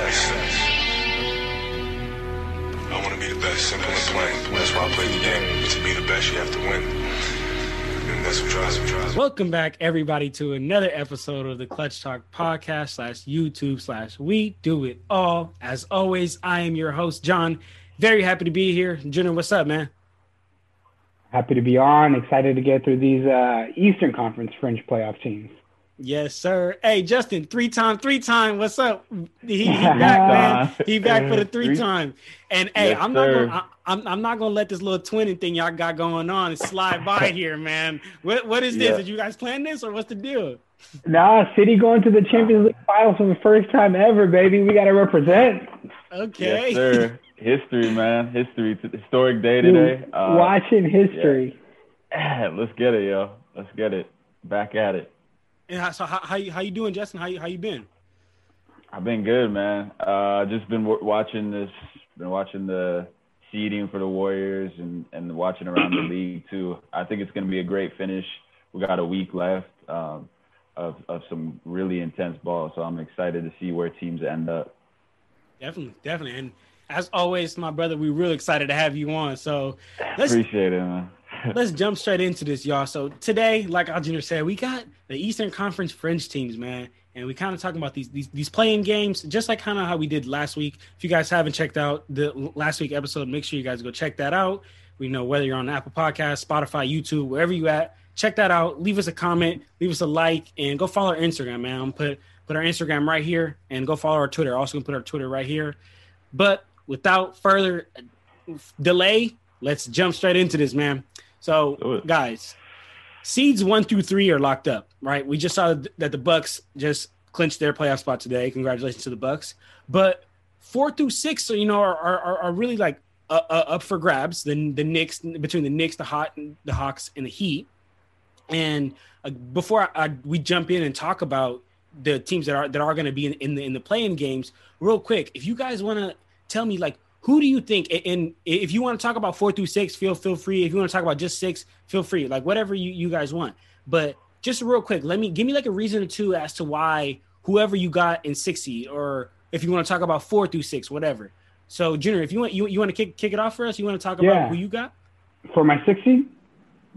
best. I want to be the best, simple and plain. That's why I play the game. But to be the best, you have to win. And that's what drives me. Drives me. Welcome back, everybody, to another episode of the Clutch Talk podcast slash YouTube slash We Do It All. As always, I am your host, John. Very happy to be here. Junior, what's up, man? Happy to be on. Excited to get through these uh, Eastern Conference fringe playoff teams. Yes, sir. Hey, Justin, three time, three time. What's up? He, he back, man. He back for the three time. And hey, Yes, I'm not sir. gonna, I, I'm, I'm not gonna let this little twinning thing y'all got going on slide by here, man. What what is this? Yeah. Did you guys plan this or what's the deal? Nah, City going to the Champions League finals for the first time ever, baby. We got to represent. Okay. Yes, sir. History, man. History. Historic day Dude, today. Uh, watching history. Let's get it, yo. Let's get it. Back at it. And how, so how, how you how you doing, Justin? How you how you been? I've been good, man. Uh, just been w- watching this. Been watching the seeding for the Warriors and and watching around the league too. I think it's going to be a great finish. We got a week left um, of of some really intense ball, so I'm excited to see where teams end up. Definitely, definitely. And as always, my brother, we're real excited to have you on. So let's Appreciate it, man. Let's jump straight into this, y'all. So today, like Al Junior said, we got the Eastern Conference fringe teams, man. And we kind of talking about these these these playing games, just like kind of how we did last week. If you guys haven't checked out the last week episode, make sure you guys go check that out. We know whether you're on Apple Podcast, Spotify, YouTube, wherever you at, check that out. Leave us a comment, leave us a like, and go follow our Instagram, man. I'm put put our Instagram right here, and go follow our Twitter. Also, gonna put our Twitter right here. But without further uh, delay, let's jump straight into this, man. So, guys, seeds one through three are locked up, right? We just saw that the Bucks just clinched their playoff spot today. Congratulations to the Bucks. But four through six, you know, are are, are really like uh, uh, up for grabs. The the Knicks between the Knicks, the Hot, the Hawks, and the Heat. And uh, before I, I, we jump in and talk about the teams that are that are going to be in, in the in the playing games, real quick, if you guys want to tell me like who do you think and- if you want to talk about four through six feel feel free if you want to talk about just six feel free like whatever you, you guys want but just real quick let me give me like a reason or two as to why whoever you got in six seed or if you want to talk about four through six whatever so junior if you want you, you want to kick, kick it off for us you want to talk about Yeah. who you got For my six seed?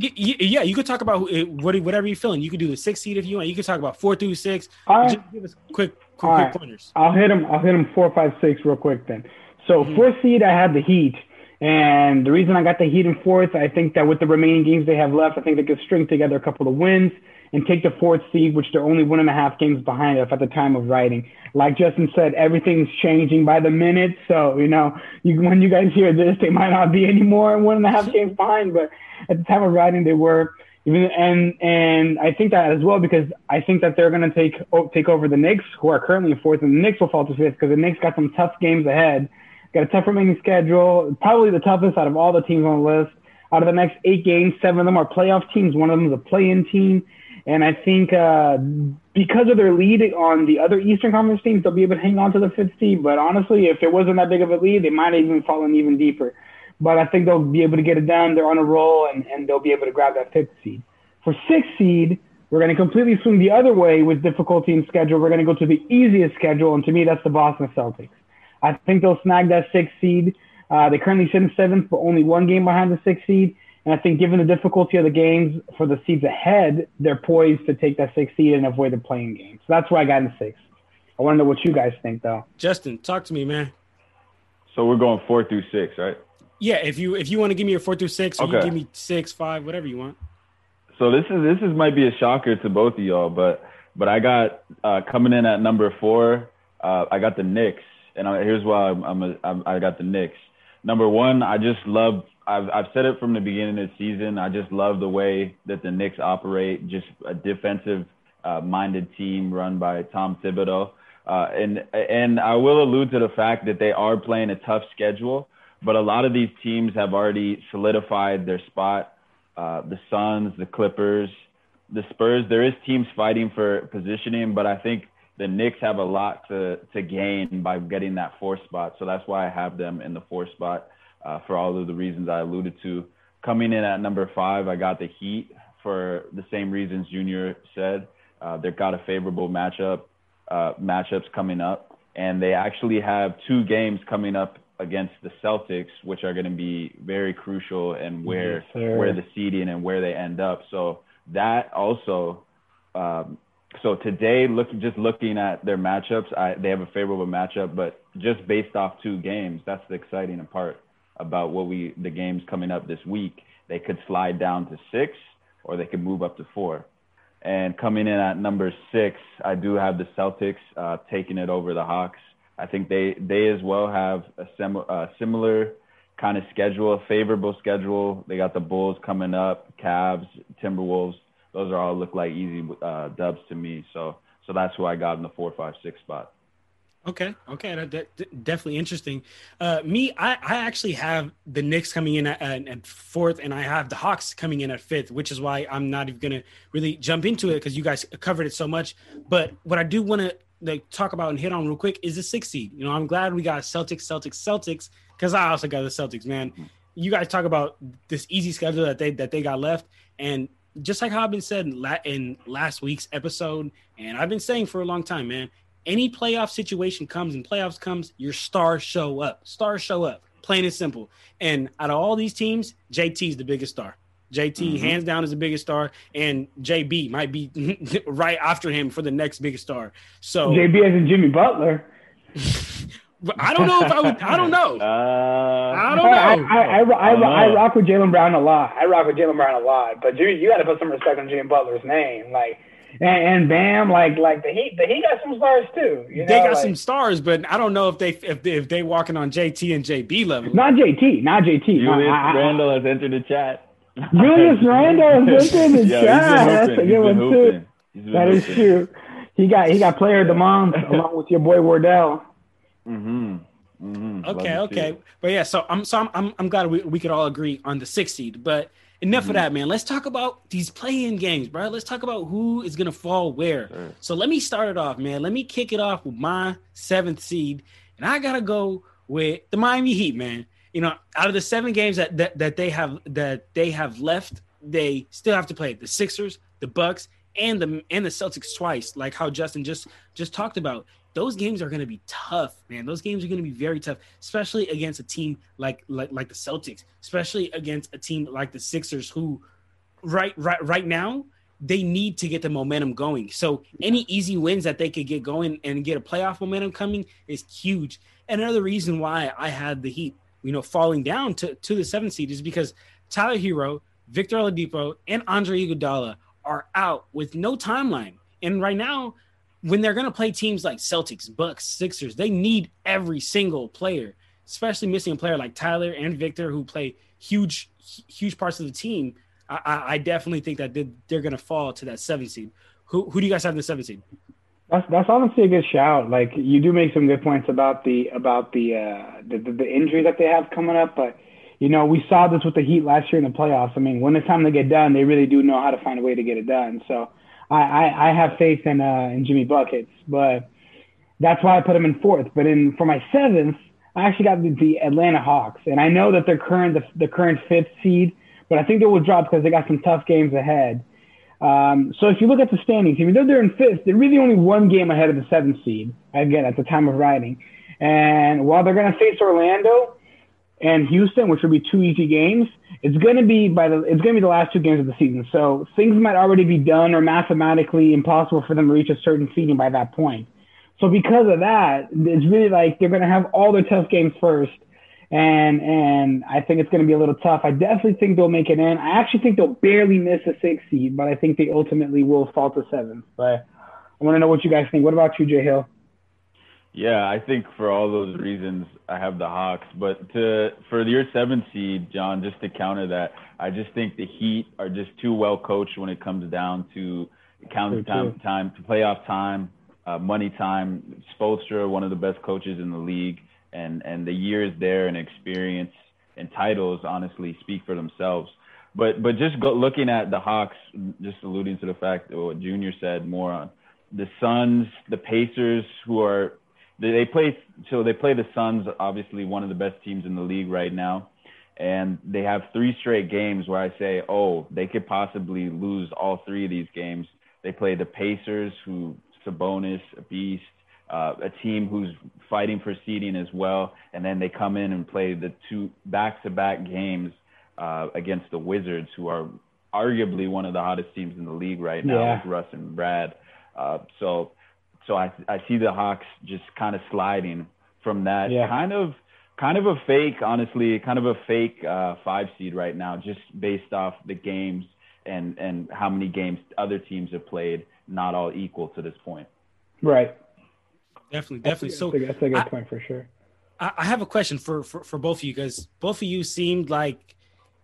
Y- y- yeah you could talk about who, eh, whatever you're feeling you could do the six seed if you want you could talk about four through six All right. just give us quick quick, quick right. pointers I'll hit them. I'll hit them four, five, six real quick then. So Mhm. fourth seed, I had the Heat, and the reason I got the Heat in fourth, I think that with the remaining games they have left, I think they could string together a couple of wins and take the fourth seed, which they're only one and a half games behind us at the time of writing. Like Justin said, everything's changing by the minute. So you know, you, when you guys hear this, they might not be anymore one and a half games behind, but at the time of writing, they were. Even and and I think that as well because I think that they're going to take take over the Knicks, who are currently in fourth, and the Knicks will fall to fifth because the Knicks got some tough games ahead. Got a tough remaining schedule, probably the toughest out of all the teams on the list. Out of the next eight games, seven of them are playoff teams. One of them is a play-in team, and I think uh, because of their lead on the other Eastern Conference teams, they'll be able to hang on to the fifth seed. But honestly, if it wasn't that big of a lead, they might have even fallen even deeper but I think they'll be able to get it done. They're on a roll, and, and they'll be able to grab that fifth seed. For sixth seed, we're going to completely swing the other way with difficulty in schedule. We're going to go to the easiest schedule, and to me, that's the Boston Celtics. I think they'll snag that sixth seed. Uh, they currently sit in seventh, but only one game behind the sixth seed. And I think, given the difficulty of the games for the seeds ahead, they're poised to take that sixth seed and avoid the playing game. So that's why I got in sixth. I want to know what you guys think, though. justin talk to me man So we're going four through six, right? Yeah, if you if you want to give me your four through six, or you Okay. give me six, five, whatever you want. So this is this is might be a shocker to both of y'all, but but I got uh, coming in at number four. Uh, I got the Knicks, and I, here's why I'm, I'm, a, I'm I got the Knicks. Number one, I just love. I've I've said it from the beginning of the season. I just love the way that the Knicks operate. Just a defensive uh, minded team run by Tom Thibodeau. Uh, and and I will allude to the fact that they are playing a tough schedule, but a lot of these teams have already solidified their spot. Uh, the Suns, the Clippers, the Spurs. There is teams fighting for positioning, but I think the Knicks have a lot to to gain by getting that fourth spot. So that's why I have them in the fourth spot uh, for all of the reasons I alluded to. Coming in at number five, I got the Heat for the same reasons Junior said. Uh, they've got a favorable matchup uh, matchups coming up. and they actually have two games coming up against the Celtics, which are going to be very crucial and where Yes, where the seeding and where they end up. So that also. Um, so today, look just looking at their matchups, I, they have a favorable matchup, but just based off two games, that's the exciting part about what we the games coming up this week. They could slide down to six, or they could move up to four. And coming in at number six, I do have the Celtics uh, taking it over the Hawks. I think they they as well have a uh, similar kind of schedule, a favorable schedule. They got the Bulls coming up, Cavs, Timberwolves. Those are all look like easy uh, dubs to me. So so that's who I got in the four, five, six spot. Okay, okay, that, that- definitely interesting. Uh, me, I, I actually have the Knicks coming in at, at, at fourth, and I have the Hawks coming in at fifth, which is why I'm not even gonna really jump into it because you guys covered it so much. But what I do want to like talk about and hit on real quick is the sixth seed. You know, I'm glad we got Celtics, Celtics, Celtics because I also got the Celtics. Man, you guys talk about this easy schedule that they that they got left, and just like how I've been said in, la- in last week's episode, and I've been saying for a long time, man any playoff situation comes and playoffs comes, your stars show up. Stars show up. Plain and simple. And out of all these teams, JT is the biggest star. JT mm-hmm. hands down is the biggest star, and JB might be right after him for the next biggest star. So JB as in Jimmy Butler. but I don't know if I would. I don't know. Uh, I I, don't know. I, I, I, I don't I rock with Jaylen Brown a lot. I rock with Jaylen Brown a lot. But Jimmy, you got to put some respect on Jimmy Butler's name. Like, and, and Bam, like, like the Heat, the Heat got some stars too. You know, They got like, some stars, but I don't know if they if they, if they walking on JT and JB level. Not JT, not JT. Julius No, I- I- Randle has entered the chat. Julius Randle has entered the Yeah, chat. That's a been good one, too. He's hooping. He's been That is true. He got he got player of the month along with your boy Wardell. Mm-hmm. Mm-hmm. Okay, okay, but yeah, so I'm so I'm I'm, I'm glad we, we could all agree on the sixth seed. But enough of that, man. Let's talk about these play-in games, bro. Let's talk about who is gonna fall where. Sure. So let me start it off, man. Let me kick it off with my seventh seed, and I gotta go with the Miami Heat, man. You know, out of the seven games that that, that they have that they have left, they still have to play the Sixers, the Bucks, and the and the Celtics twice, like how Justin just just talked about. Those games are going to be tough, man. Those games are going to be very tough, especially against a team like like like the Celtics, especially against a team like the Sixers, who right right right now they need to get the momentum going. So any easy wins that they could get going and get a playoff momentum coming is huge. And another reason why I had the Heat, you know, falling down to, to the seventh seed is because Tyler Herro, Victor Oladipo, and Andre Iguodala are out with no timeline. And right now, when they're going to play teams like Celtics, Bucks, Sixers, they need every single player, especially missing a player like Tyler and Victor who play huge, huge parts of the team. I, I, definitely think that they're, going to fall to that seventh seed. Who, who do you guys have in the seventh seed? That's that's honestly a good shout. Like you do make some good points about the about the uh, the, the, the injury that they have coming up, but you know we saw this with the Heat last year in the playoffs. I mean, when it's time to get done, they really do know how to find a way to get it done. So I I, I have faith in uh, in Jimmy buckets, but that's why I put him in fourth. But in for my seventh, I actually got the, the Atlanta Hawks, and I know that they're current the, the current fifth seed, but I think they will drop because they got some tough games ahead. Um, so if you look at the standings, even though they're in fifth, they're really only one game ahead of the seventh seed. Again, at the time of writing, and while they're going to face Orlando and Houston, which will be two easy games, it's going to be by the it's going to be the last two games of the season. So things might already be done or mathematically impossible for them to reach a certain seeding by that point. So because of that, it's really like they're going to have all their tough games first, and and I think it's going to be a little tough. I definitely think they'll make it in. I actually think they'll barely miss a sixth seed, but I think they ultimately will fall to seventh. But I want to know what you guys think. What about you, Jay Hill? Yeah, I think for all those reasons, I have the Hawks. But to for your seventh seed, John, just to counter that, I just think the Heat are just too well coached when it comes down to counting time, time to playoff time, uh, money time. Spoelstra, one of the best coaches in the league, and and the years there and experience and titles, honestly, speak for themselves. But but just go, looking at the Hawks, just alluding to the fact that what Junior said more on the Suns, the Pacers, who are they, they play so they play the Suns, obviously one of the best teams in the league right now, and they have three straight games where I say, oh, they could possibly lose all three of these games. They play the Pacers, who Sabonis, a beast. uh, a team who's fighting for seeding as well, and then they come in and play the two back-to-back games uh, against the Wizards, who are arguably one of the hottest teams in the league right now Yeah. with Russ and Brad. Uh, so, so I I see the Hawks just kind of sliding from that Yeah. kind of kind of a fake, honestly, kind of a fake uh, five seed right now, just based off the games and and how many games other teams have played, not all equal to this point. Right. Definitely, definitely. That's So a, that's a good I- point for sure. I, I have a question for, for for both of you because both of you seemed like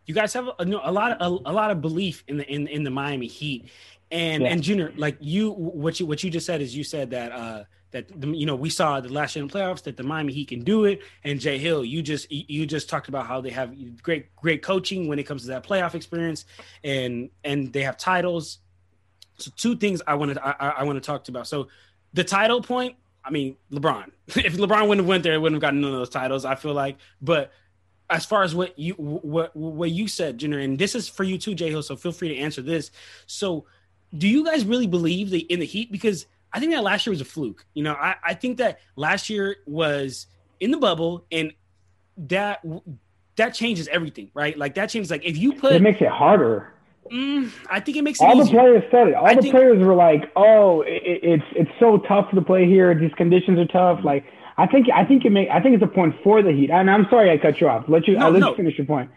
you guys have a, a lot of a, a lot of belief in the in, in the Miami Heat and Yeah. and Junior like you what you what you just said is you said that uh that the, you know we saw the last year in the playoffs that the Miami Heat can do it and Jay Hill you just you just talked about how they have great great coaching when it comes to that playoff experience and and they have titles so two things I wanted I, I- I want to talk to about so the title point I mean, LeBron. if LeBron wouldn't have went there, it wouldn't have gotten none of those titles. I feel like, but as far as what you what what you said, Junior, and this is for you too, Jay Hill. So feel free to answer this. So, do you guys really believe the in the Heat? Because I think that last year was a fluke. You know, I, I think that last year was in the bubble, and that that changes everything, right? Like that changes. Like if you put, It makes it harder. mm, I think it makes it All the players said it. All I the think- players were like, "Oh, it, it's it's so tough to play here. These conditions are tough." Like, I think I think it may I think it's a point for the Heat. And I'm sorry I cut you off. Let you No, I'll let no. you finish your point.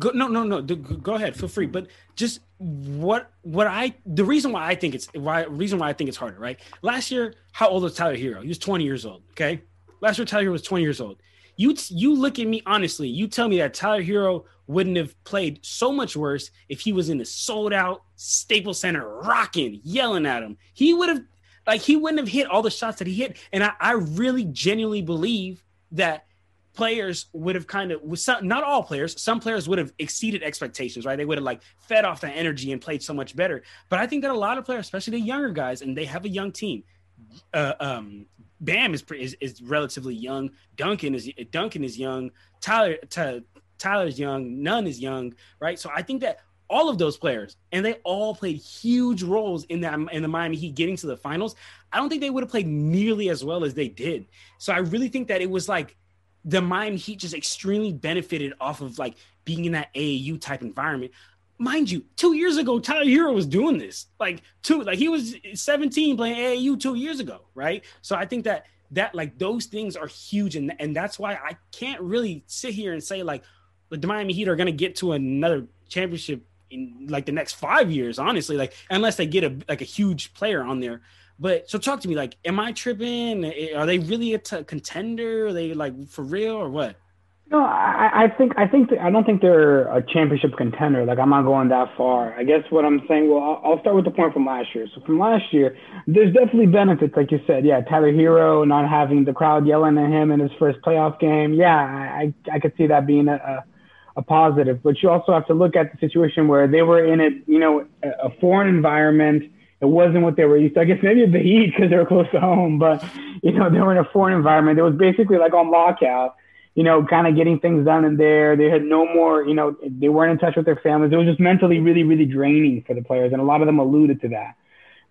Go, no, no, no. Go ahead. Feel free. But just what what I the reason why I think it's why reason why I think it's harder. Right. Last year, how old was Tyler Herro? He was 20 years old. Okay. Last year, Tyler Herro was 20 years old. You you look at me honestly. You tell me that Tyler Herro wouldn't have played so much worse if he was in the sold out Staples Center, rocking, yelling at him. He would have like he wouldn't have hit all the shots that he hit. And I, I really genuinely believe that players would have kind of not all players some players would have exceeded expectations right? They would have like fed off that energy and played so much better. But i think that a lot of players especially the younger guys and they have a young team. Uh, um bam is, is is relatively young. Duncan is duncan is young. Tyler Ty- tyler's young. Nunn is young right? So i think that all of those players and they all played huge roles in that in the miami heat getting to the finals i don't think they would have played nearly as well as they did. So i really think that it was like the Miami Heat just extremely benefited off of like being in that AAU type environment. Mind you, two years ago, Tyler Herro was doing this. Like two, like he was 17 playing AAU two years ago, right? So I think that that like those things are huge, and and that's why I can't really sit here and say like the Miami Heat are gonna get to another championship in like the next five years, honestly, like unless they get a like a huge player on there. But so talk to me, like, am I tripping? Eh, are they really a t- contender? Are they like for real or what? No, I, I think I think I don't think they're a championship contender. Like I'm not going that far. I guess what I'm saying. Well, I'll, I'll start with the point from last year. So from last year, there's definitely benefits, like you said. Yeah, Tyler Herro not having the crowd yelling at him in his first playoff game. Yeah, I I could see that being a, a a positive. But you also have to look at the situation where they were in a you know a foreign environment. It wasn't what they were used to. I guess maybe the Heat because they were close to home, but you know they were in a foreign environment. It was basically like on lockout you know, kind of getting things done in there. They had no more, you know, they weren't in touch with their families. It was just mentally really, really draining for the players. And a lot of them alluded to that.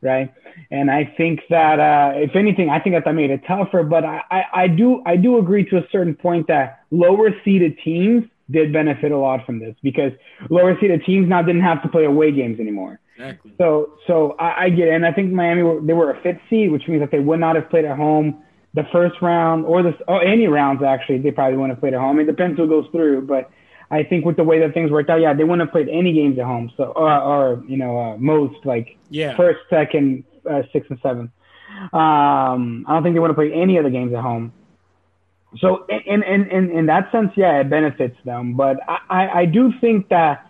Right. And I think that, uh, if anything, I think that that made it tougher, but I, I, I do, I do agree to a certain point that lower seeded teams did benefit a lot from this because lower seeded teams now didn't have to play away games anymore. Exactly. So, so I, I get it. And I think Miami, were, they were a fifth seed, which means that they would not have played at home the first round or the or any rounds actually they probably wouldn't have played at home. It depends who goes through, but I think with the way that things worked out, yeah, they wouldn't have played any games at home. So or, or you know uh, most like Yeah. first, second, uh, sixth, and seventh. Um, I don't think they would have played any other games at home. So in in in in that sense, yeah, it benefits them. But I I, I do think that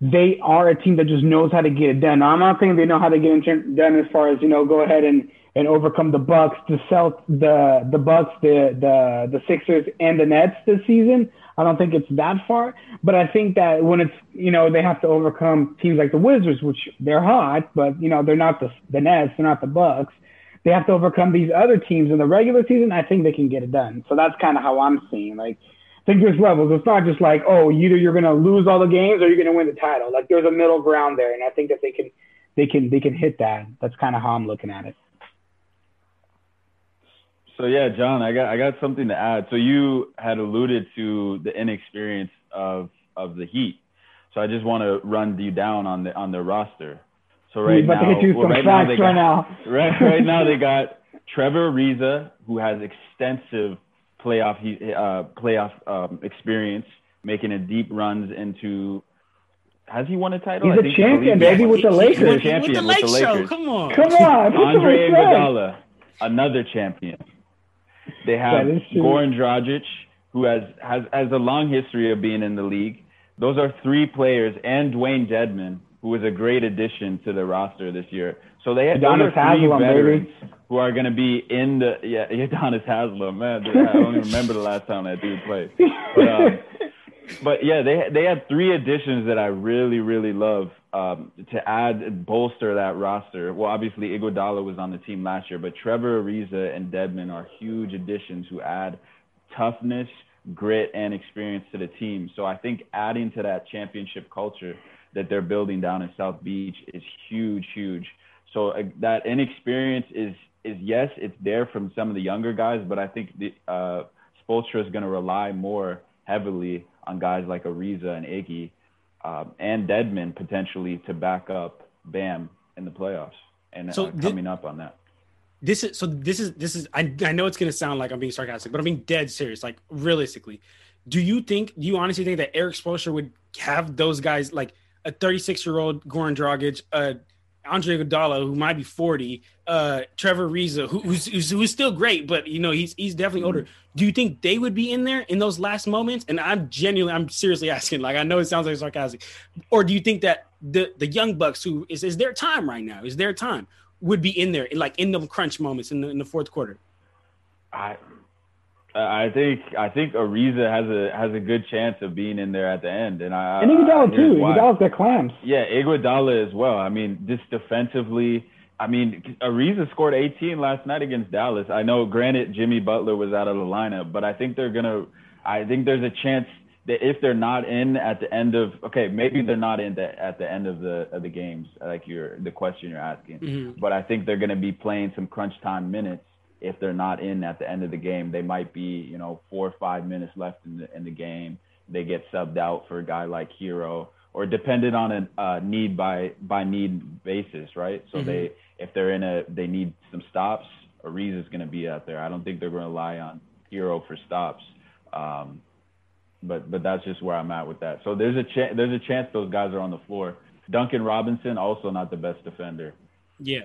they are a team that just knows how to get it done. Now, I'm not saying they know how to get it done as far as you know, go ahead and and overcome the Bucks, the Celt, the the Bucks, the the the Sixers, and the Nets this season. I don't think it's that far, but I think that when it's you know they have to overcome teams like the Wizards, which they're hot, but you know they're not the the Nets, they're not the Bucks. They have to overcome these other teams in the regular season. I think they can get it done. So that's kind of how I'm seeing. Like, I think there's levels. It's not just like oh either you're gonna lose all the games or you're gonna win the title. Like there's a middle ground there, and I think that they can they can they can hit that. That's kind of how I'm looking at it. so yeah, John, I got I got something to add. So you had alluded to the inexperience of of the Heat. So I just want to run you down on the on the roster. So right now, to well, right now facts they right got, now. right right now they got Trevor Ariza, who has extensive playoff uh, playoff um, experience, making a deep runs into. Has he won a title? He's I a think champion, believe- baby, with the He- he- Lakers. Champion with the with Lake the Show. Lakers. Come on. Come on, put some Andre respect. Iguodala, another champion. They have That is true. Goran Dragic, who has, has has a long history of being in the league. Those are three players, and Dewayne Dedmon, who was a great addition to the roster this year. So they have those Udonis Haslem, baby. veterans who are going to be in the yeah Udonis Haslem man. I don't even remember the last time that dude played. But, um, but yeah, they they had three additions that I really really love um, to add and bolster that roster. Well, obviously Iguodala was on the team last year, but Trevor Ariza and Dedmon are huge additions who add toughness, grit, and experience to the team. So I think adding to that championship culture that they're building down in South Beach is huge, huge. So uh, that inexperience is is yes, it's there from some of the younger guys, but I think the uh, Spoelstra is going to rely more heavily on guys like Ariza and Iggy um, and Dedmon potentially to back up Bam in the playoffs and So uh, coming up on that. this is so this is this is I, I know it's gonna sound like I'm being sarcastic, but I'm being dead serious. Like realistically, do you think do you honestly think that Erik Spoelstra would have those guys like a 36 year old Goran Dragic, uh, Andre Iguodala who might be 40, uh, Trevor Ariza who, who's, who's who's still great, but you know he's he's definitely older. Do you think they would be in there in those last moments? And I'm genuinely I'm seriously asking. Like I know it sounds like sarcastic, or do you think that the the young bucks who is is their time right now? Is their time? would be in there, like in the crunch moments in the, in the fourth quarter. I I think I think Ariza has a has a good chance of being in there at the end, and I And Iguodala I- too. why. Iguodala's got clams. Yeah, Iguodala as well. I mean, just defensively. I mean, Ariza scored 18 last night against Dallas. I know, granted, Jimmy Butler was out of the lineup, but I think they're gonna. I think there's a chance that if they're not in at the end of, okay, maybe they're not in the, at the end of the of the games, like you're the question you're asking. Mhm. But I think they're gonna be playing some crunch time minutes. If they're not in at the end of the game, they might be, you know, four or five minutes left in the in the game. They get subbed out for a guy like Herro, or dependent on a uh, need by by need basis, right? So Mhm. they if they're in a they need some stops, Ariza is going to be out there. I don't think they're going to rely on Herro for stops. Um, but but that's just where I'm at with that. So there's a chance there's a chance those guys are on the floor. Duncan Robinson also not the best defender. Yeah.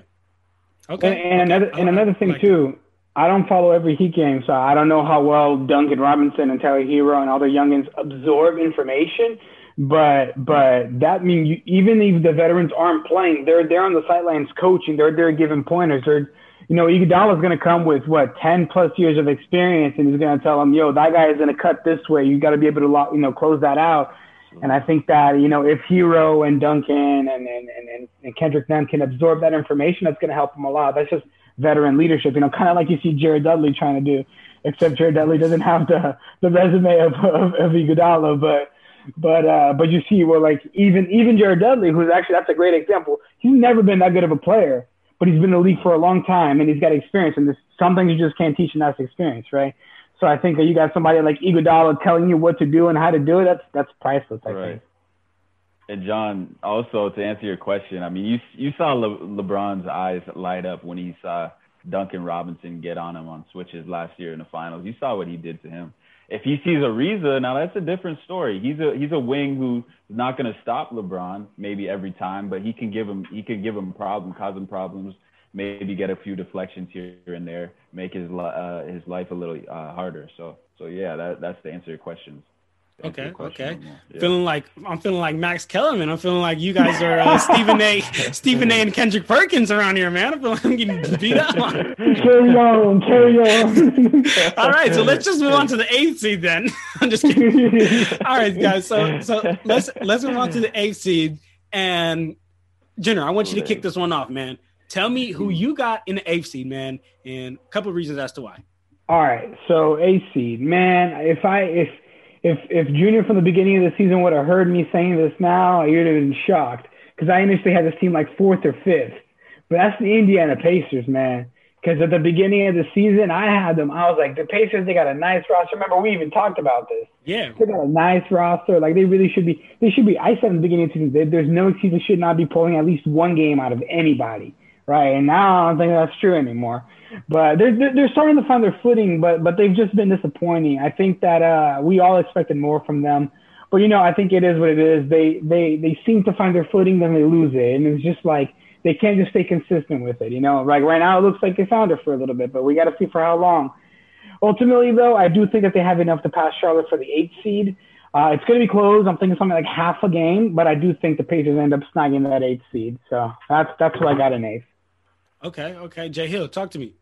And, Okay. and another and another thing Like- too, I don't follow every Heat game, so I don't know how well Duncan Robinson and Tyler Herro and all the youngins absorb information. But but that means you, even if the veterans aren't playing, they're there on the sidelines coaching. They're there giving pointers. They're you know Iguodala's going to come with what ten plus years of experience, and he's going to tell them, yo, that guy is going to cut this way. You got to be able to lock, you know close that out. And I think that you know if Herro and Duncan and and, and, and Kendrick Nunn can absorb that information, that's going to help them a lot. That's just veteran leadership, you know, kind of like you see Jared Dudley trying to do, except Jared Dudley doesn't have the the resume of of, of Iguodala, but but uh, but you see where like even even Jared Dudley, who's actually that's a great example. He's never been that good of a player, but he's been in the league for a long time and he's got experience. And there's some things you just can't teach, and that's experience, right? So I think that you got somebody like Iguodala telling you what to do and how to do it. That's that's priceless. I Right. think. And John, also to answer your question, I mean, you you saw Le- LeBron's eyes light up when he saw Duncan Robinson get on him on switches last year in the finals. You saw what he did to him. If he sees Ariza, now that's a different story. He's a he's a wing who's not going to stop LeBron maybe every time, but he can give him he can give him problem, cause him problems, maybe get a few deflections here and there, make his uh, his life a little uh, harder. So so yeah, that that's the answer to your questions. To answer Okay, okay. Yeah. Feeling like I'm feeling like Max Kellerman. I'm feeling like you guys are uh, Stephen A. Stephen A. and Kendrick Perkins around here, man. I feel like I'm getting beat up. Carry on, carry on. All right, so let's just move on to the eighth seed then. I'm just kidding. All right, guys. So so let's let's move on to the eighth seed. And Jenner, I want you to kick this one off, man. Tell me who you got in the eighth seed, man, and a couple of reasons as to why. All right, so A seed, man. If I if if if Junior from the beginning of the season would have heard me saying this now, I would have been shocked because I initially had this team like fourth or fifth. But that's the Indiana Pacers, man. Because at the beginning of the season, I had them. I was like, the Pacers, they got a nice roster. Remember, we even talked about this. Yeah. They got a nice roster. Like they really should be. They should be. I said in the beginning of the season, there's no excuse they should not be pulling at least one game out of anybody, right? And now I don't think that's true anymore. But they're they're, starting to find their footing, but but they've just been disappointing. I think that uh, we all expected more from them. But you know, I think it is what it is. They they they seem to find their footing, then they lose it, and it's just like they can't just stay consistent with it. You know, like right now it looks like they found it for a little bit, but we got to see for how long. Ultimately, though, I do think that they have enough to pass Charlotte for the eighth seed. Uh, it's going to be close. I'm thinking something like half a game, but I do think the Pacers end up snagging that eighth seed. So that's that's what I got in eighth. Okay, okay. Jay Hill, talk to me.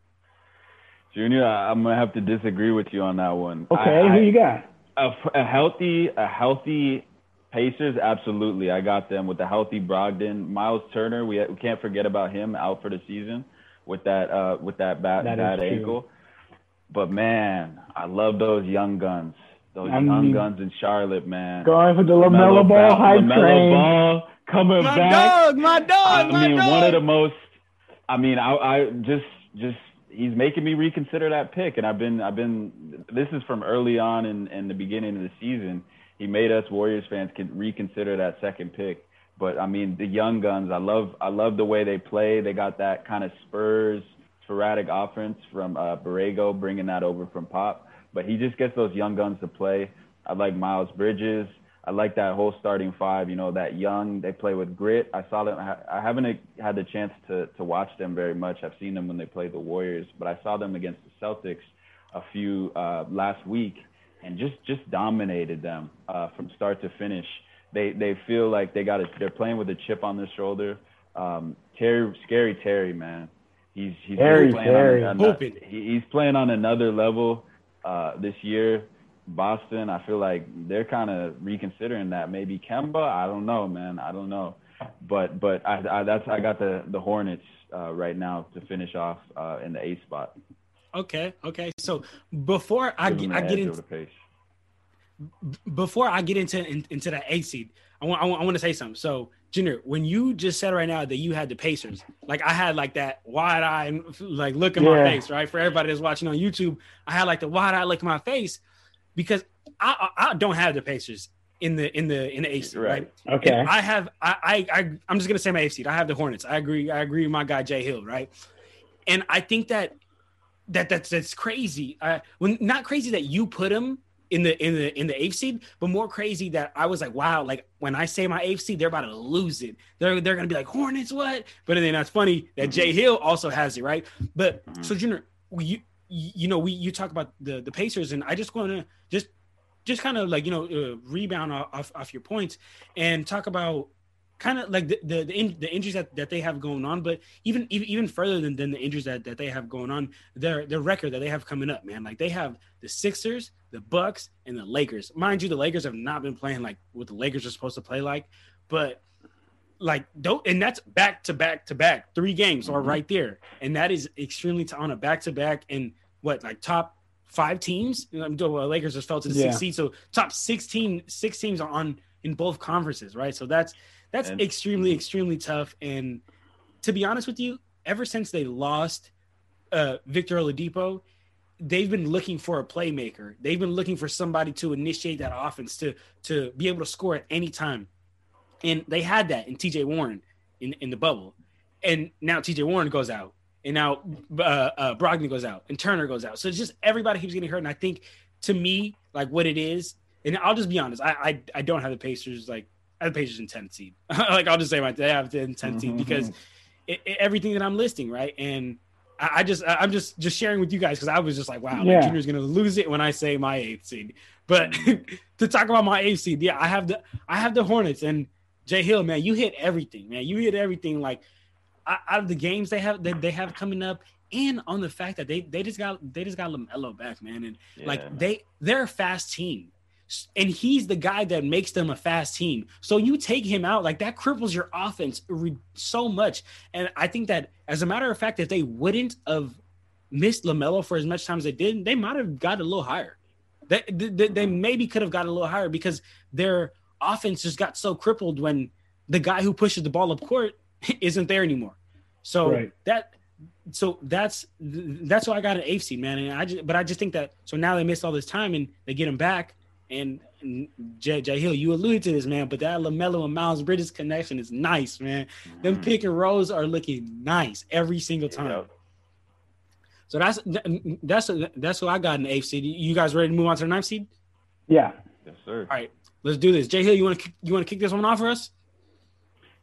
Junior, I'm gonna have to disagree with you on that one. Okay, I, who you got? a, a healthy a healthy Pacers, absolutely. I got them with the healthy Brogdon, Miles Turner. We, we can't forget about him out for the season with that uh, with that bad That is bad true. ankle. But man, I love those young guns. Those I young mean- guns in Charlotte, man. Going for the LaMelo Ball Ball- hype LaMelo train. Ball coming My back. dog, my dog, I my mean, dog. one of the most. I mean, I, I just just he's making me reconsider that pick, and I've been I've been. This is from early on in in the beginning of the season. He made us Warriors fans can reconsider that second pick. But I mean, the young guns. I love I love the way they play. They got that kind of Spurs sporadic offense from uh, Borrego, bringing that over from Pop. But he just gets those young guns to play. I like Miles Bridges. I like that whole starting five. You know, that young. They play with grit. I saw them. I haven't had the chance to to watch them very much. I've seen them when they played the Warriors, but I saw them against the Celtics a few uh, last week, and just just dominated them uh, from start to finish. They they feel like they got a, they're playing with a chip on their shoulder. Um, Terry, scary Terry, man. He's he's Terry, playing Terry. on, Hooping. he, he's playing on another level uh, this year. Boston, I feel like they're kind of reconsidering that. Maybe Kemba, I don't know, man. I don't know, but but I, I that's I got the the Hornets uh, right now to finish off uh, in the A spot. Okay, okay. So before I get, I get into the pace. before I get into in, into that eight seed, I want I want, I want to say something. So, Junior, when you just said right now that you had the Pacers, like I had like that wide eye like look in my face, right? For everybody that's watching on YouTube, I had like the wide eye look in my face because I I, I don't have the Pacers in the in the in the seed, right? Right. Okay. And I have I, I I I'm just gonna say my seed. I have the Hornets. I agree. I agree with my guy Jay Hill, right? And I think that that that's that's crazy. Uh, when not crazy that you put him in the in the in the eighth seed, but more crazy that I was like, wow, like when I say my eighth seed, they're about to lose it. They're they're gonna be like Hornets, what? But then that's funny that Jay Hill also has it, right? But so Junior, you you know we you talk about the the Pacers, and I just want to just just kind of like you know uh, rebound off off your points and talk about kind of like the the the, in, the injuries that, that they have going on, but even even, even further than, than the injuries that, that they have going on, their their record that they have coming up, man. Like they have the Sixers, the Bucks, and the Lakers. Mind you, the Lakers have not been playing like what the Lakers are supposed to play like, but like don't and that's back to back to back three games are Mhm. right there and that is extremely t- on a back to back and what like top five teams I'm doing well, lakers just fell to the Yeah. sixth seed so top 16 six teams are on in both conferences right so that's that's And- extremely extremely tough and to be honest with you ever since they lost uh victor oladipo they've been looking for a playmaker they've been looking for somebody to initiate that offense to to be able to score at any time and they had that in TJ Warren in, in the bubble. And now TJ Warren goes out. And now uh, uh, Brogdon goes out. And Turner goes out. So it's just everybody keeps getting hurt. And I think to me, like what it is, and I'll just be honest, I I, I don't have the Pacers like I have the Pacers in 10 seed. like I'll just say my I have the 10 seed because it, it- everything that I'm listing, right? And I, I just I- I'm just just sharing with you guys because I was just like, wow, like, Junior's gonna lose it when I say my eighth seed. But to talk about my eighth seed, yeah, I have the I have the Hornets and Jay Hill, man, you hit everything, man. You hit everything. Like out of the games they have that they have coming up, and on the fact that they they just got they just got LaMelo back, man, and Yeah, like they they're a fast team, and he's the guy that makes them a fast team. So you take him out, like that cripples your offense re- so much. And I think that as a matter of fact, if they wouldn't have missed LaMelo for as much time as they did, they might have got a little higher. They, they, they mm-hmm. maybe could have got a little higher because their offense just got so crippled when the guy who pushes the ball up court isn't there anymore. So Right. that so that's that's why I got an eighth seed, man. And I just, but I just think that so now they missed all this time and they get him back. And, and Jay, Jay Hill, you alluded to this, man, but that LaMelo and Miles Bridges connection is nice, man. Them Mhm. pick and rolls are looking nice every single time. Yep. So that's that's that's what I got in the eighth seed. You guys ready to move on to the ninth seed? Yeah. Yes, sir. All right, let's do this. Jay Hill, you want to you want to kick this one off for us?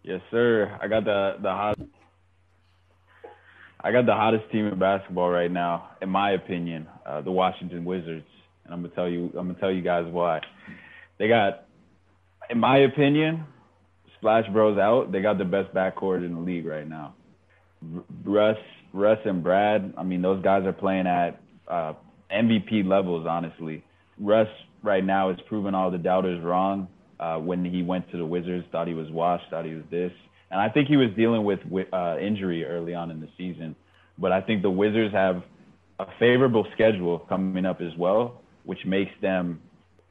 Yes, sir. I got the the hot. I got the hottest team in basketball right now, in my opinion, uh, the Washington Wizards, and I'm gonna tell you, I'm gonna tell you guys why. They got, in my opinion, Splash Bros out. They got the best backcourt in the league right now. Russ, Russ and Brad. I mean, those guys are playing at uh, MVP levels. Honestly, Russ right now is proving all the doubters wrong. Uh, when he went to the Wizards, thought he was washed, thought he was this, and I think he was dealing with wi- uh, injury early on in the season. But I think the Wizards have a favorable schedule coming up as well, which makes them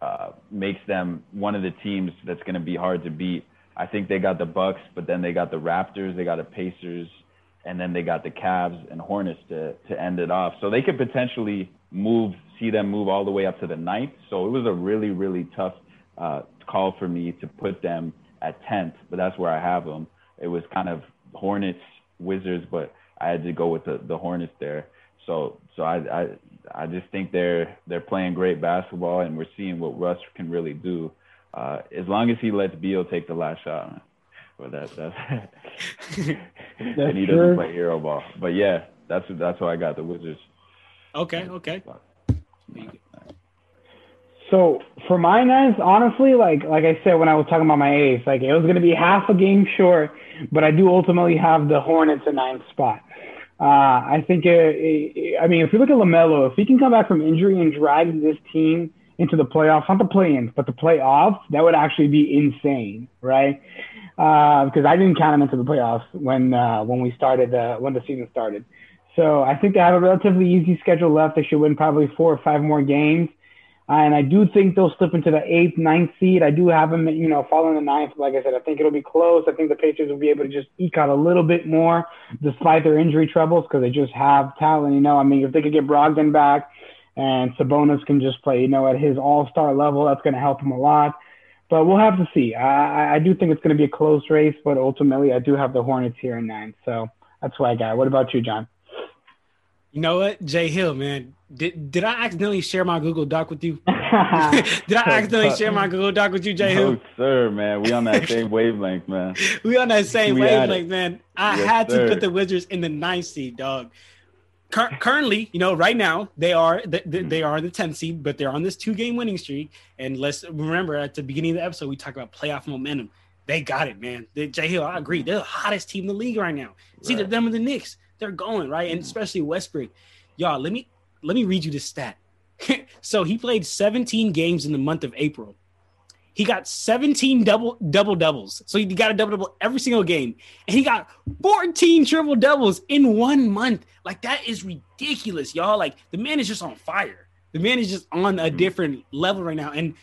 uh, makes them one of the teams that's going to be hard to beat. I think they got the Bucks, but then they got the Raptors, they got the Pacers, and then they got the Cavs and Hornets to to end it off. So they could potentially move, see them move all the way up to the ninth. So it was a really really tough uh, call for me to put them at tenth, but that's where I have them. It was kind of Hornets, Wizards, but I had to go with the the Hornets there. So so I I I just think they're they're playing great basketball, and we're seeing what Russ can really do. Uh, as long as he lets Beal take the last shot, man. But that that's and he true. doesn't play hero ball. But yeah, that's that's why I got the Wizards. Okay, okay. So for my nines, honestly, like like I said when I was talking about my ace, like it was going to be half a game short, but I do ultimately have the Hornets a ninth spot. Uh, I think, uh, it, I mean, if you look at LaMelo, if he can come back from injury and drag this team into the playoffs, not the play-ins, but the playoffs, that would actually be insane, right? Uh, because I didn't count him into the playoffs when uh, when we started uh, when the season started. So I think they have a relatively easy schedule left. They should win probably four or five more games. Uh, and I do think they'll slip into the eighth, ninth seed. I do have them, you know, following the ninth. Like I said, I think it'll be close. I think the Patriots will be able to just eke out a little bit more despite their injury troubles because they just have talent. You know, I mean, if they could get Brogdon back and Sabonis can just play, you know, at his all-star level, that's going to help him a lot. But we'll have to see. I, I I do think it's going to be a close race, but ultimately, I do have the Hornets here in nine. So that's what I got. What about you, John? You know what, Jay Hill, man? Did did I accidentally share my Google Doc with you? did I accidentally share my Google Doc with you, Jay Hill? No, sir, man. We on that same wavelength, man. We on that same We wavelength, man. I Yes, had to sir. put the Wizards in the ninth seed, dog. Cur- currently, you know, right now they are they, they- mm-hmm. they are the tenth seed, but they're on this two game winning streak. And let's remember at the beginning of the episode we talked about playoff momentum. They got it, man. They, Jay Hill, I agree. They're the hottest team in the league right now. It's either Right. them or the Knicks. They're going right, and especially Westbrook. Y'all, let me let me read you this stat. so he played 17 games in the month of April. He got 17 double double doubles. So he got a double double every single game. And he got 14 triple doubles in one month. Like that is ridiculous, y'all. Like the man is just on fire. The man is just on a mm-hmm. different level right now. And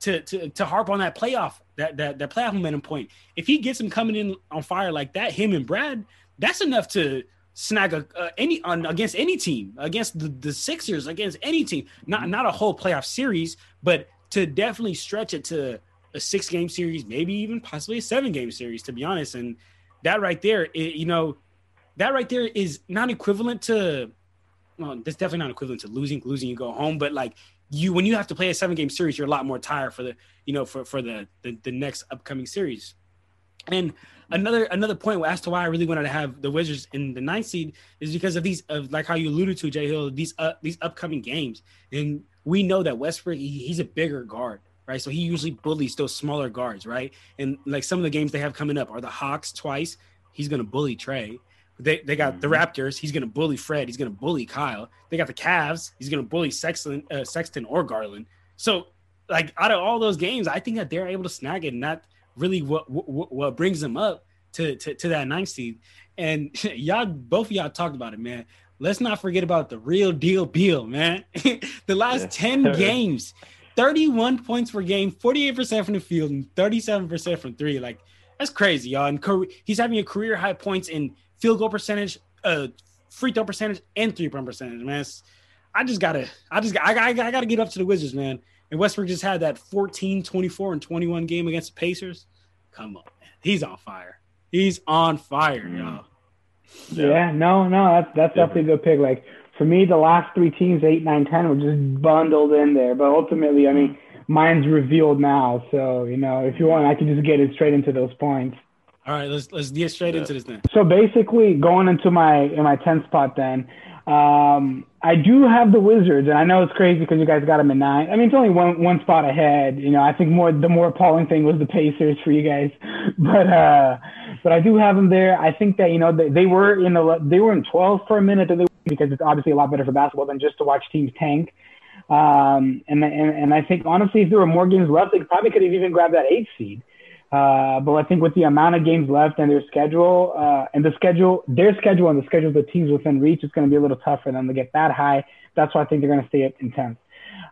to to to harp on that playoff, that that that playoff momentum point, if he gets him coming in on fire like that, him and Brad, that's enough to snag a uh, any on against any team, against the, the Sixers, against any team. Not not a whole playoff series, but to definitely stretch it to a six game series, maybe even possibly a seven game series, to be honest. And that right there, it, you know, that right there is not equivalent to. Well, that's definitely not equivalent to losing. Losing, you go home, but like you, when you have to play a seven game series, you're a lot more tired for the, you know, for for the the, the next upcoming series. And another another point as to why I really wanted to have the Wizards in the ninth seed is because of these of like how you alluded to Jay Hill these uh, these upcoming games, and we know that Westbrook he, he's a bigger guard, right? So he usually bullies those smaller guards, right? And like some of the games they have coming up are the Hawks twice. He's gonna bully Trey. They, they got the Raptors. He's gonna bully Fred. He's gonna bully Kyle. They got the Cavs. He's gonna bully Sexton, uh, Sexton or Garland. So like out of all those games, I think that they're able to snag it, and that really what what, what brings them up to, to to that ninth seed. And y'all, both of y'all talked about it, man. Let's not forget about the real deal, Beal, man. the last Yes, ten games, thirty-one points per game, forty-eight percent from the field, and thirty-seven percent from three. Like that's crazy, y'all. And career, he's having a career high points in field goal percentage, uh, free throw percentage and three point percentage, man. It's, I just gotta, I just, I, I, I gotta get up to the Wizards, man. And Westbrook just had that 14, 24, and 21 game against the Pacers. Come on, man. He's on fire. He's on fire, Mm. y'all. Yeah, no, no, that's that's definitely a good pick. Like for me, the last three teams, eight, nine, ten, were just bundled in there. But ultimately, I mean, mine's revealed now. So you know, if you want, I can just get it straight into those points. All right, let's let's get straight Yeah. into this then. So basically, going into my in my 10th spot, then um, I do have the Wizards, and I know it's crazy because you guys got them at nine. I mean, it's only one one spot ahead. You know, I think more the more appalling thing was the Pacers for you guys, but uh, but I do have them there. I think that you know they, they were in the they were in 12 for a minute because it's obviously a lot better for basketball than just to watch teams tank. Um, and, and and I think honestly, if there were more games left, they probably could have even grabbed that eighth seed. Uh, but I think with the amount of games left and their schedule, uh, and the schedule, their schedule and the schedule of the teams within reach, it's going to be a little tough for them to get that high. That's why I think they're going to stay at in 10th.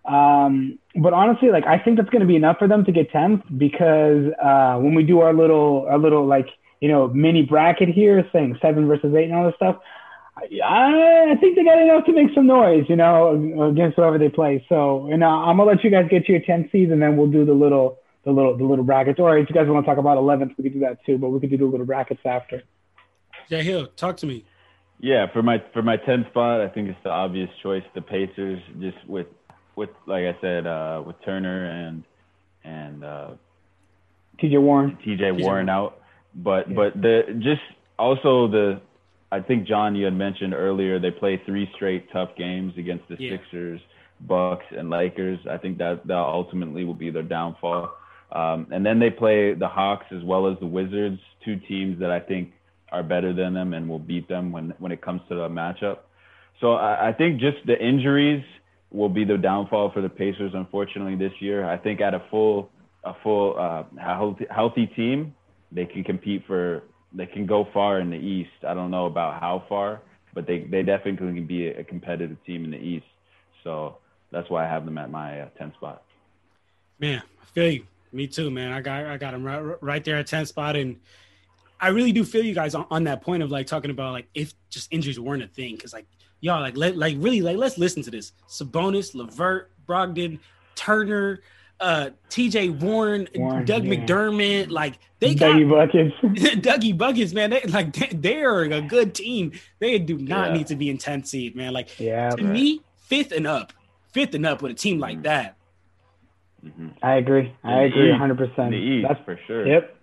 Um, but honestly, like I think that's going to be enough for them to get 10th because uh, when we do our little, our little like you know mini bracket here, saying seven versus eight and all this stuff, I, I think they got enough to make some noise, you know, against whoever they play. So, and know, I'm gonna let you guys get to your 10th seeds, and then we'll do the little, the little, the little brackets. Or if you guys want to talk about 11th, we could do that too. But we could do the little brackets after. Yeah, Hill, talk to me. Yeah, for my for my 10th spot, I think it's the obvious choice, the Pacers, just with with like I said, uh, with Turner and and uh, TJ Warren. TJ Warren Warren. out, but Yeah. but the just also the I think John you had mentioned earlier they play three straight tough games against the Yeah. Sixers, Bucks, and Lakers. I think that that ultimately will be their downfall. Um, and then they play the Hawks as well as the Wizards, two teams that I think are better than them and will beat them when when it comes to the matchup. So I, I think just the injuries will be the downfall for the Pacers, unfortunately, this year. I think at a full a full uh, healthy, healthy team, they can compete for they can go far in the East. I don't know about how far, but they they definitely can be a competitive team in the East. So that's why I have them at my uh, 10th spot. Man, I feel you. Me too, man. I got I got him right, right there at 10th spot. And I really do feel you guys on, on that point of like talking about like if just injuries weren't a thing. Cause like y'all like let like really like let's listen to this. Sabonis, LeVert, Brogdon, Turner, uh TJ Warren, Warren, Doug yeah. McDermott, like they got Dougie buckets. Dougie Buckets, man. They like they, they are a good team. They do not Yeah. need to be in 10th seed, man. Like yeah, to me, fifth and up. Fifth and up with a team like Mm. that. Hmm I agree. I In the agree 100. percent the East, That's for sure. yep.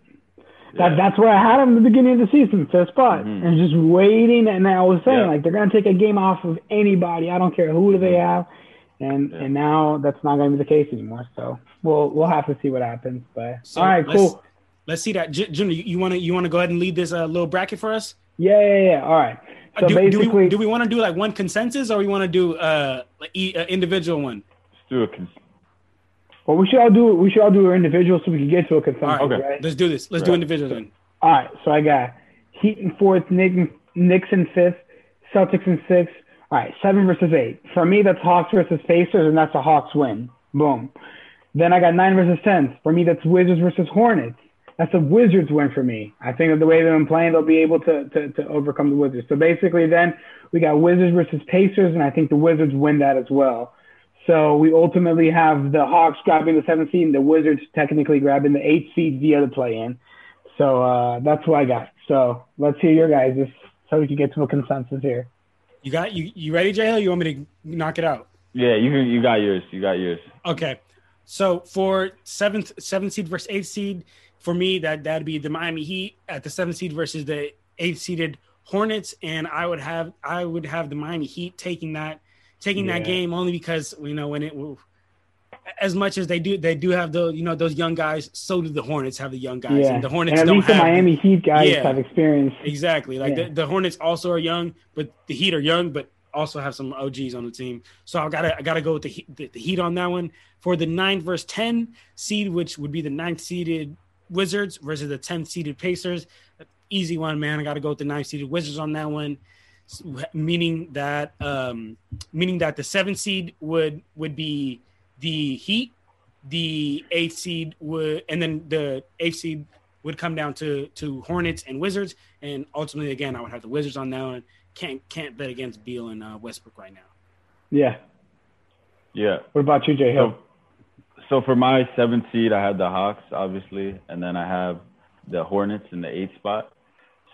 Yeah. That, that's where I had them at the beginning of the season, fifth spot, Mhm. and just waiting. And I was saying, Yeah. like, they're gonna take a game off of anybody. I don't care who do they have, and Yeah. and now that's not gonna be the case anymore. So we'll we'll have to see what happens. But So all right, let's- cool. Let's see that. J- Junior, you want to you want to go ahead and lead this uh, little bracket for us? Yeah, yeah, yeah. All right. Uh, So do, do basically, we do we want to do like one consensus or we want to do uh like e- uh, individual one? Let's do a cons- well, we should all do we should all do our individual so we can get to a consensus, All right, Okay. right? let's do this. Let's do individual then. All right, so I got Heat in fourth, Knicks, Knicks in fifth, Celtics in sixth. All right, seven versus eight. For me, that's Hawks versus Pacers, and that's a Hawks win. Boom. Then I got nine versus ten. For me, that's Wizards versus Hornets. That's a Wizards win for me. I think of the way they've been playing, they'll be able to, to, to overcome the Wizards. So basically, then we got Wizards versus Pacers, and I think the Wizards win that as well. So we ultimately have the Hawks grabbing the seventh seed, and the Wizards technically grabbing the eighth seed via the play-in. So uh, that's what I got. So let's hear your guys' so we can get to a consensus here. You got you you ready, Jay? You want me to knock it out? Yeah, you you got yours. You got yours. Okay. So for seventh seventh seed versus eighth seed, for me that that'd be the Miami Heat at the seventh seed versus the eighth seeded Hornets, and I would have I would have the Miami Heat taking that taking that game only because you know when it as much as they do they do have the you know those young guys, so do the Hornets have the young guys, yeah, and the Hornets and at least the Miami Heat guys Yeah. have experience. Exactly. Like Yeah. the, the Hornets also are young, but the Heat are young, but also have some OGs on the team. So I gotta I gotta go with the Heat, the, the Heat on that one for the nine versus ten seed, which would be the ninth seeded Wizards versus the tenth seeded Pacers. Easy one, man. I gotta go with the ninth seeded Wizards on that one. S- Meaning that um meaning that the seventh seed would would be the Heat, the eighth seed would and then the eighth seed would come down to to Hornets and Wizards, and ultimately again I would have the Wizards on that one. can't can't bet against Beal and uh, Westbrook right now. Yeah. Yeah. What about you, Jay Hill? So, so for my seventh seed, I have the Hawks, obviously, and then I have the Hornets in the eighth spot.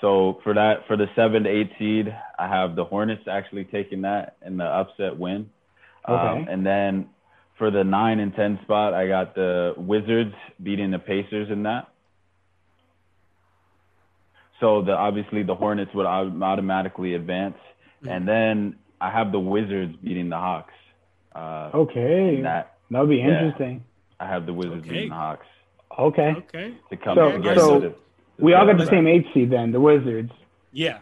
So for that, for the seven to eight seed, I have the Hornets actually taking that in the upset win. Um, Okay. and then for the nine and ten spot, I got the Wizards beating the Pacers in that. So the obviously the Hornets would automatically advance, and then I have the Wizards beating the Hawks. Uh, Okay. that That'll be Yeah. interesting. I have the Wizards Okay. beating the Hawks Okay. Okay. to come So- together. so to- to We all got the same eight seed then, the Wizards. Yeah.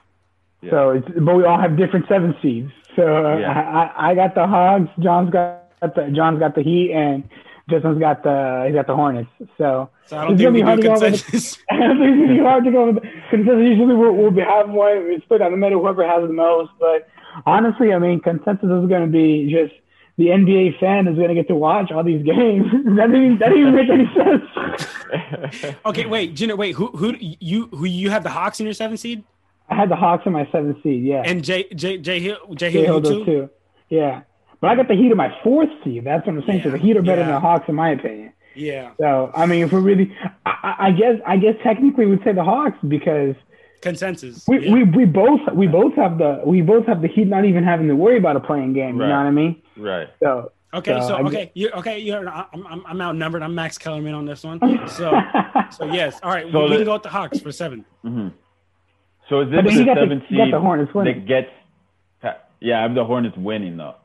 Yeah. So it's but we all have different seven seeds. So uh, Yeah. I, I I got the Hogs, John's got the John's got the Heat, and Justin's got the he's got the Hornets. So So I don't It's think gonna be hard do to go over the- consensus. I think it's gonna be hard to go with consensus. Usually we'll, we'll be have one we split down the middle, whoever has the most. But honestly, I mean, consensus is going to be just the NBA fan is going to get to watch all these games. that didn't that didn't make any sense. okay, wait, Jenna, wait, who who you who you have the Hawks in your seventh seed I had the Hawks in my seventh seed. Yeah, and Jay Jay Jay Hill Jay Jay Hill, Hill you does too? too. Yeah, but I got the Heat in my fourth seed. That's what I'm saying. so the Heat are better than the Hawks in my opinion. Yeah, So I mean, if we're really, I I guess I guess technically we'd say the Hawks because consensus. we, yeah. we we both we both have the we both have the Heat not even having to worry about a play-in game. You know what I mean? right. So okay, so so okay, you okay, you're I'm, I'm I'm outnumbered. I'm Max Kellerman on this one. So so yes, all right, So we the- can go with the Hawks for seven. hmm So is this then you the got the- seventh seed the Hornets winning. that gets? Yeah, I have the Hornets winning though.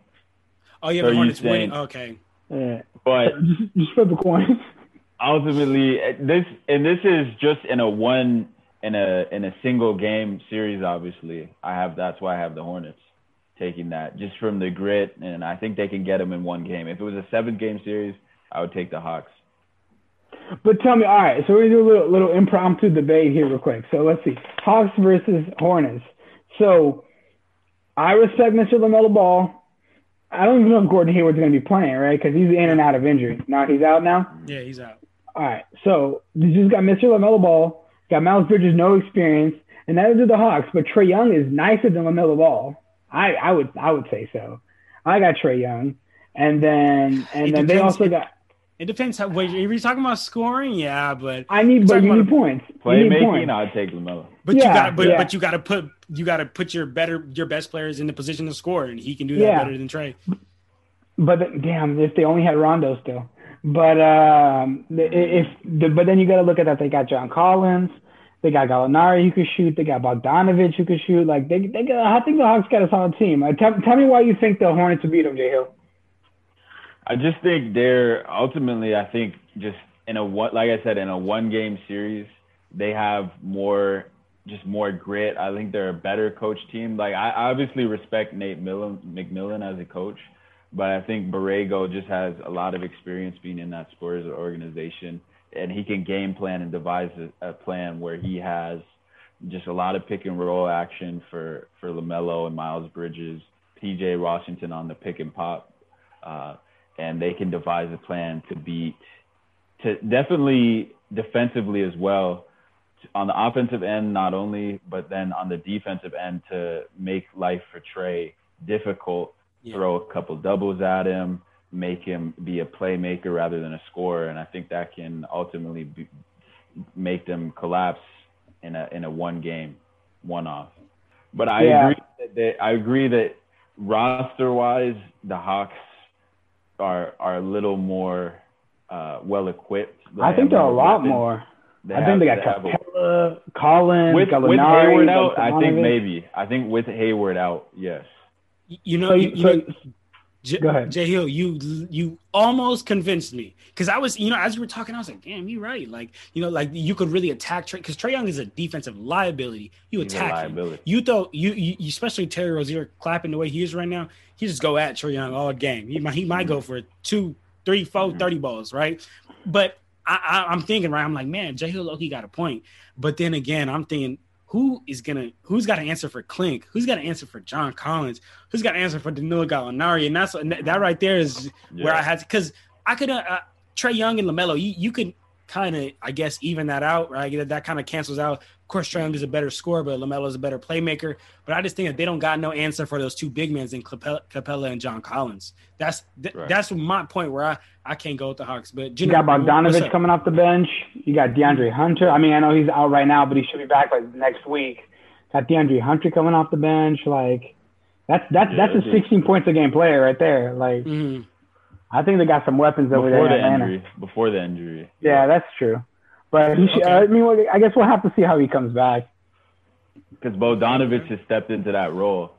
Oh, you So have the you Hornets winning. Okay, yeah, But just, just flip the coin. ultimately, this and this is just in a one in a in a single game series. Obviously, I have that's why I have the Hornets taking that just from the grit, and I think they can get them in one game. If it was a seven game series, I would take the Hawks. But tell me, all right. So we're gonna do a little, little impromptu debate here, real quick. So let's see, Hawks versus Hornets. So I respect Mr. LaMelo Ball. I don't even know if Gordon Hayward's gonna be playing, right? Because he's in and out of injury. Now he's out now. yeah, he's out. All right. So you just got Mr. LaMelo Ball, got Miles Bridges, no experience, and neither do the Hawks. But Trae Young is nicer than LaMelo Ball. I, I would I would say so. I got Trae Young, and then and It then they also got. It depends how. Wait, are you talking about scoring? Yeah, but I need, but talking you need points. You need Playmaking. I'd take LaMelo. but you got but yeah. but you got to put you got to put your better your best players in the position to score, and he can do that Yeah. better than Trae. But the- damn, if they only had Rondo still. But um, if the, but then you got to look at that. They got John Collins, they got Gallinari who could shoot, they got Bogdanovich who could shoot. Like they, they got, I think the Hawks got a solid team. Uh, tell, tell me why you think the Hornets would beat them, J Hill. I just think they're ultimately. I think just in a one, like I said, in a one game series, they have more, just more grit. I think they're a better coach team. Like I obviously respect Nate Millen, McMillan as a coach, but I think Borrego just has a lot of experience being in that Spurs organization, and he can game plan and devise a, a plan where he has just a lot of pick and roll action for for LaMelo and Miles Bridges, PJ Washington on the pick and pop. Uh, and they can devise a plan to beat, to definitely defensively as well, on the offensive end not only, but then on the defensive end to make life for Trae difficult. Yeah. Throw a couple doubles at him, make him be a playmaker rather than a scorer, and I think that can ultimately be, make them collapse in a in a one game, one off. But I Yeah. agree that they, I agree that roster wise, the Hawks are are a little more uh, well equipped. I think they're a lot more. I think they got have a- Capela, Collins, with, Gallinari, with Hayward out. I think maybe. I think with Hayward out, yes. You- You know, So, you, you, you so know, J- Go ahead. Jay Hill. You you almost convinced me because I was, you know, as you were talking, I was like, damn, you're right. Like, you know, like you could really attack Trae because Trae Young is a defensive liability. You He's attack him. You thought you, you, you- especially Terry Rozier clapping the way he is right now. He just go at Trae Young all game. He might he might go for two, three, four, Mhm. 30 balls, right? But I, I, I'm thinking, right? I'm like, man, Jay Hill Loki got a point. But then again, I'm thinking, who is gonna who's got to answer for Clint? Who's got to answer for John Collins? Who's got to answer for Danilo Gallinari? And that's that, that right there is where I had because I could uh, uh, Trae Young and LaMelo. You you could kind of, I guess, even that out, right? That, that kind of cancels out. Of course, Trae Young is a better scorer, but LaMelo is a better playmaker. But I just think that they don't got no answer for those two big men in Capella, Capela and John Collins. That's th- Right. that's my point where I, I can't go with the Hawks. But You got what's Bogdanovich coming off the bench. You got DeAndre Hunter. I mean, I know he's out right now, but he should be back like next week. Got DeAndre Hunter coming off the bench. Like that's that's Yeah, that's a 16 points a game player right there. Like Mhm. I think they got some weapons over Before there the injury. Before the injury. Yeah, that's true. But he should, Okay. I mean, I guess we'll have to see how he comes back. Because Bogdanovich has stepped into that role.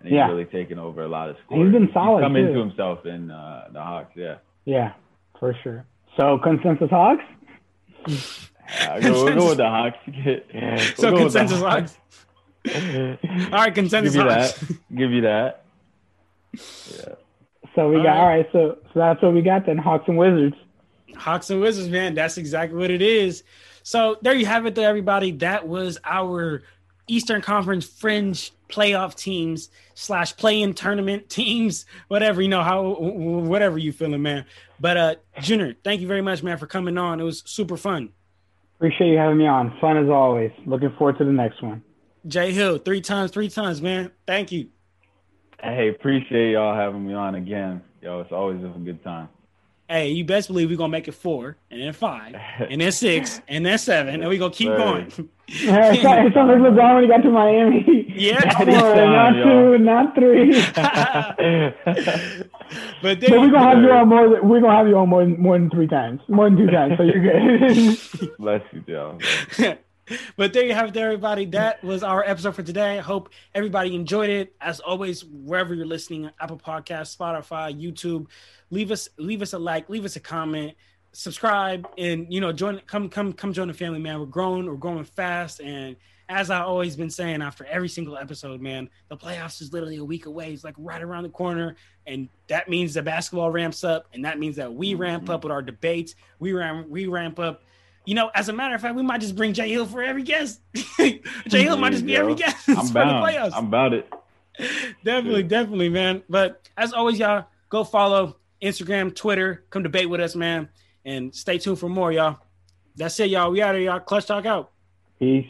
And he's Yeah. really taken over a lot of scores. He's been solid, He's come too. into himself in uh, the Hawks, yeah. Yeah, for sure. So consensus Hawks. Uh, we'll, we'll go with the Hawks. We'll So go with the consensus Hawks. All right, consensus Give you Hawks. that. Give you that. Yeah. So we All got right. all right. So so that's what we got then. Hawks and Wizards. Hawks and Wizards, man. That's exactly what it is. So there you have it, there, everybody. That was our Eastern Conference fringe playoff teams slash play-in tournament teams, whatever you know, how whatever you feeling, man. But uh, Junior, thank you very much, man, for coming on. It was super fun. Appreciate you having me on. Fun as always. Looking forward to the next one. Jay Hill, three times, three times, man. Thank you. Hey, appreciate y'all having me on again. Yo, it's always a good time. Hey, you best believe we're gonna make it four, and then five, and then six, and then seven, and we're gonna keep Sir. going. Yeah, it sounds it sounds like LeBron when he got to Miami. Yeah. Uh, not Daddy one, time, not two, not three. but But we're gonna have go. you on more. Than, we're gonna have you on more than more than three times, more than two times. So you're good. Bless you, Joe. but there you have it, everybody. That was our episode for today. I hope everybody enjoyed it. As always, wherever you're listening, Apple Podcasts, Spotify, YouTube, leave us leave us a like, leave us a comment, subscribe, and you know, join come come come join the family, man. We're growing, we're growing fast, and as I always been saying after every single episode, man, the playoffs is literally a week away. It's like right around the corner, and that means the basketball ramps up, and that means that we mm-hmm. ramp up with our debates. We ramp we ramp up. You know, as a matter of fact, we might just bring Jay Hill for every guest. Jay Hill might just be every guest I'm for the bound. playoffs. I'm about it. definitely, Sure. definitely, man. But as always, y'all go follow Instagram, Twitter, come debate with us, man, and stay tuned for more, y'all. That's it, y'all. We out of y'all. Clutch talk out. Peace.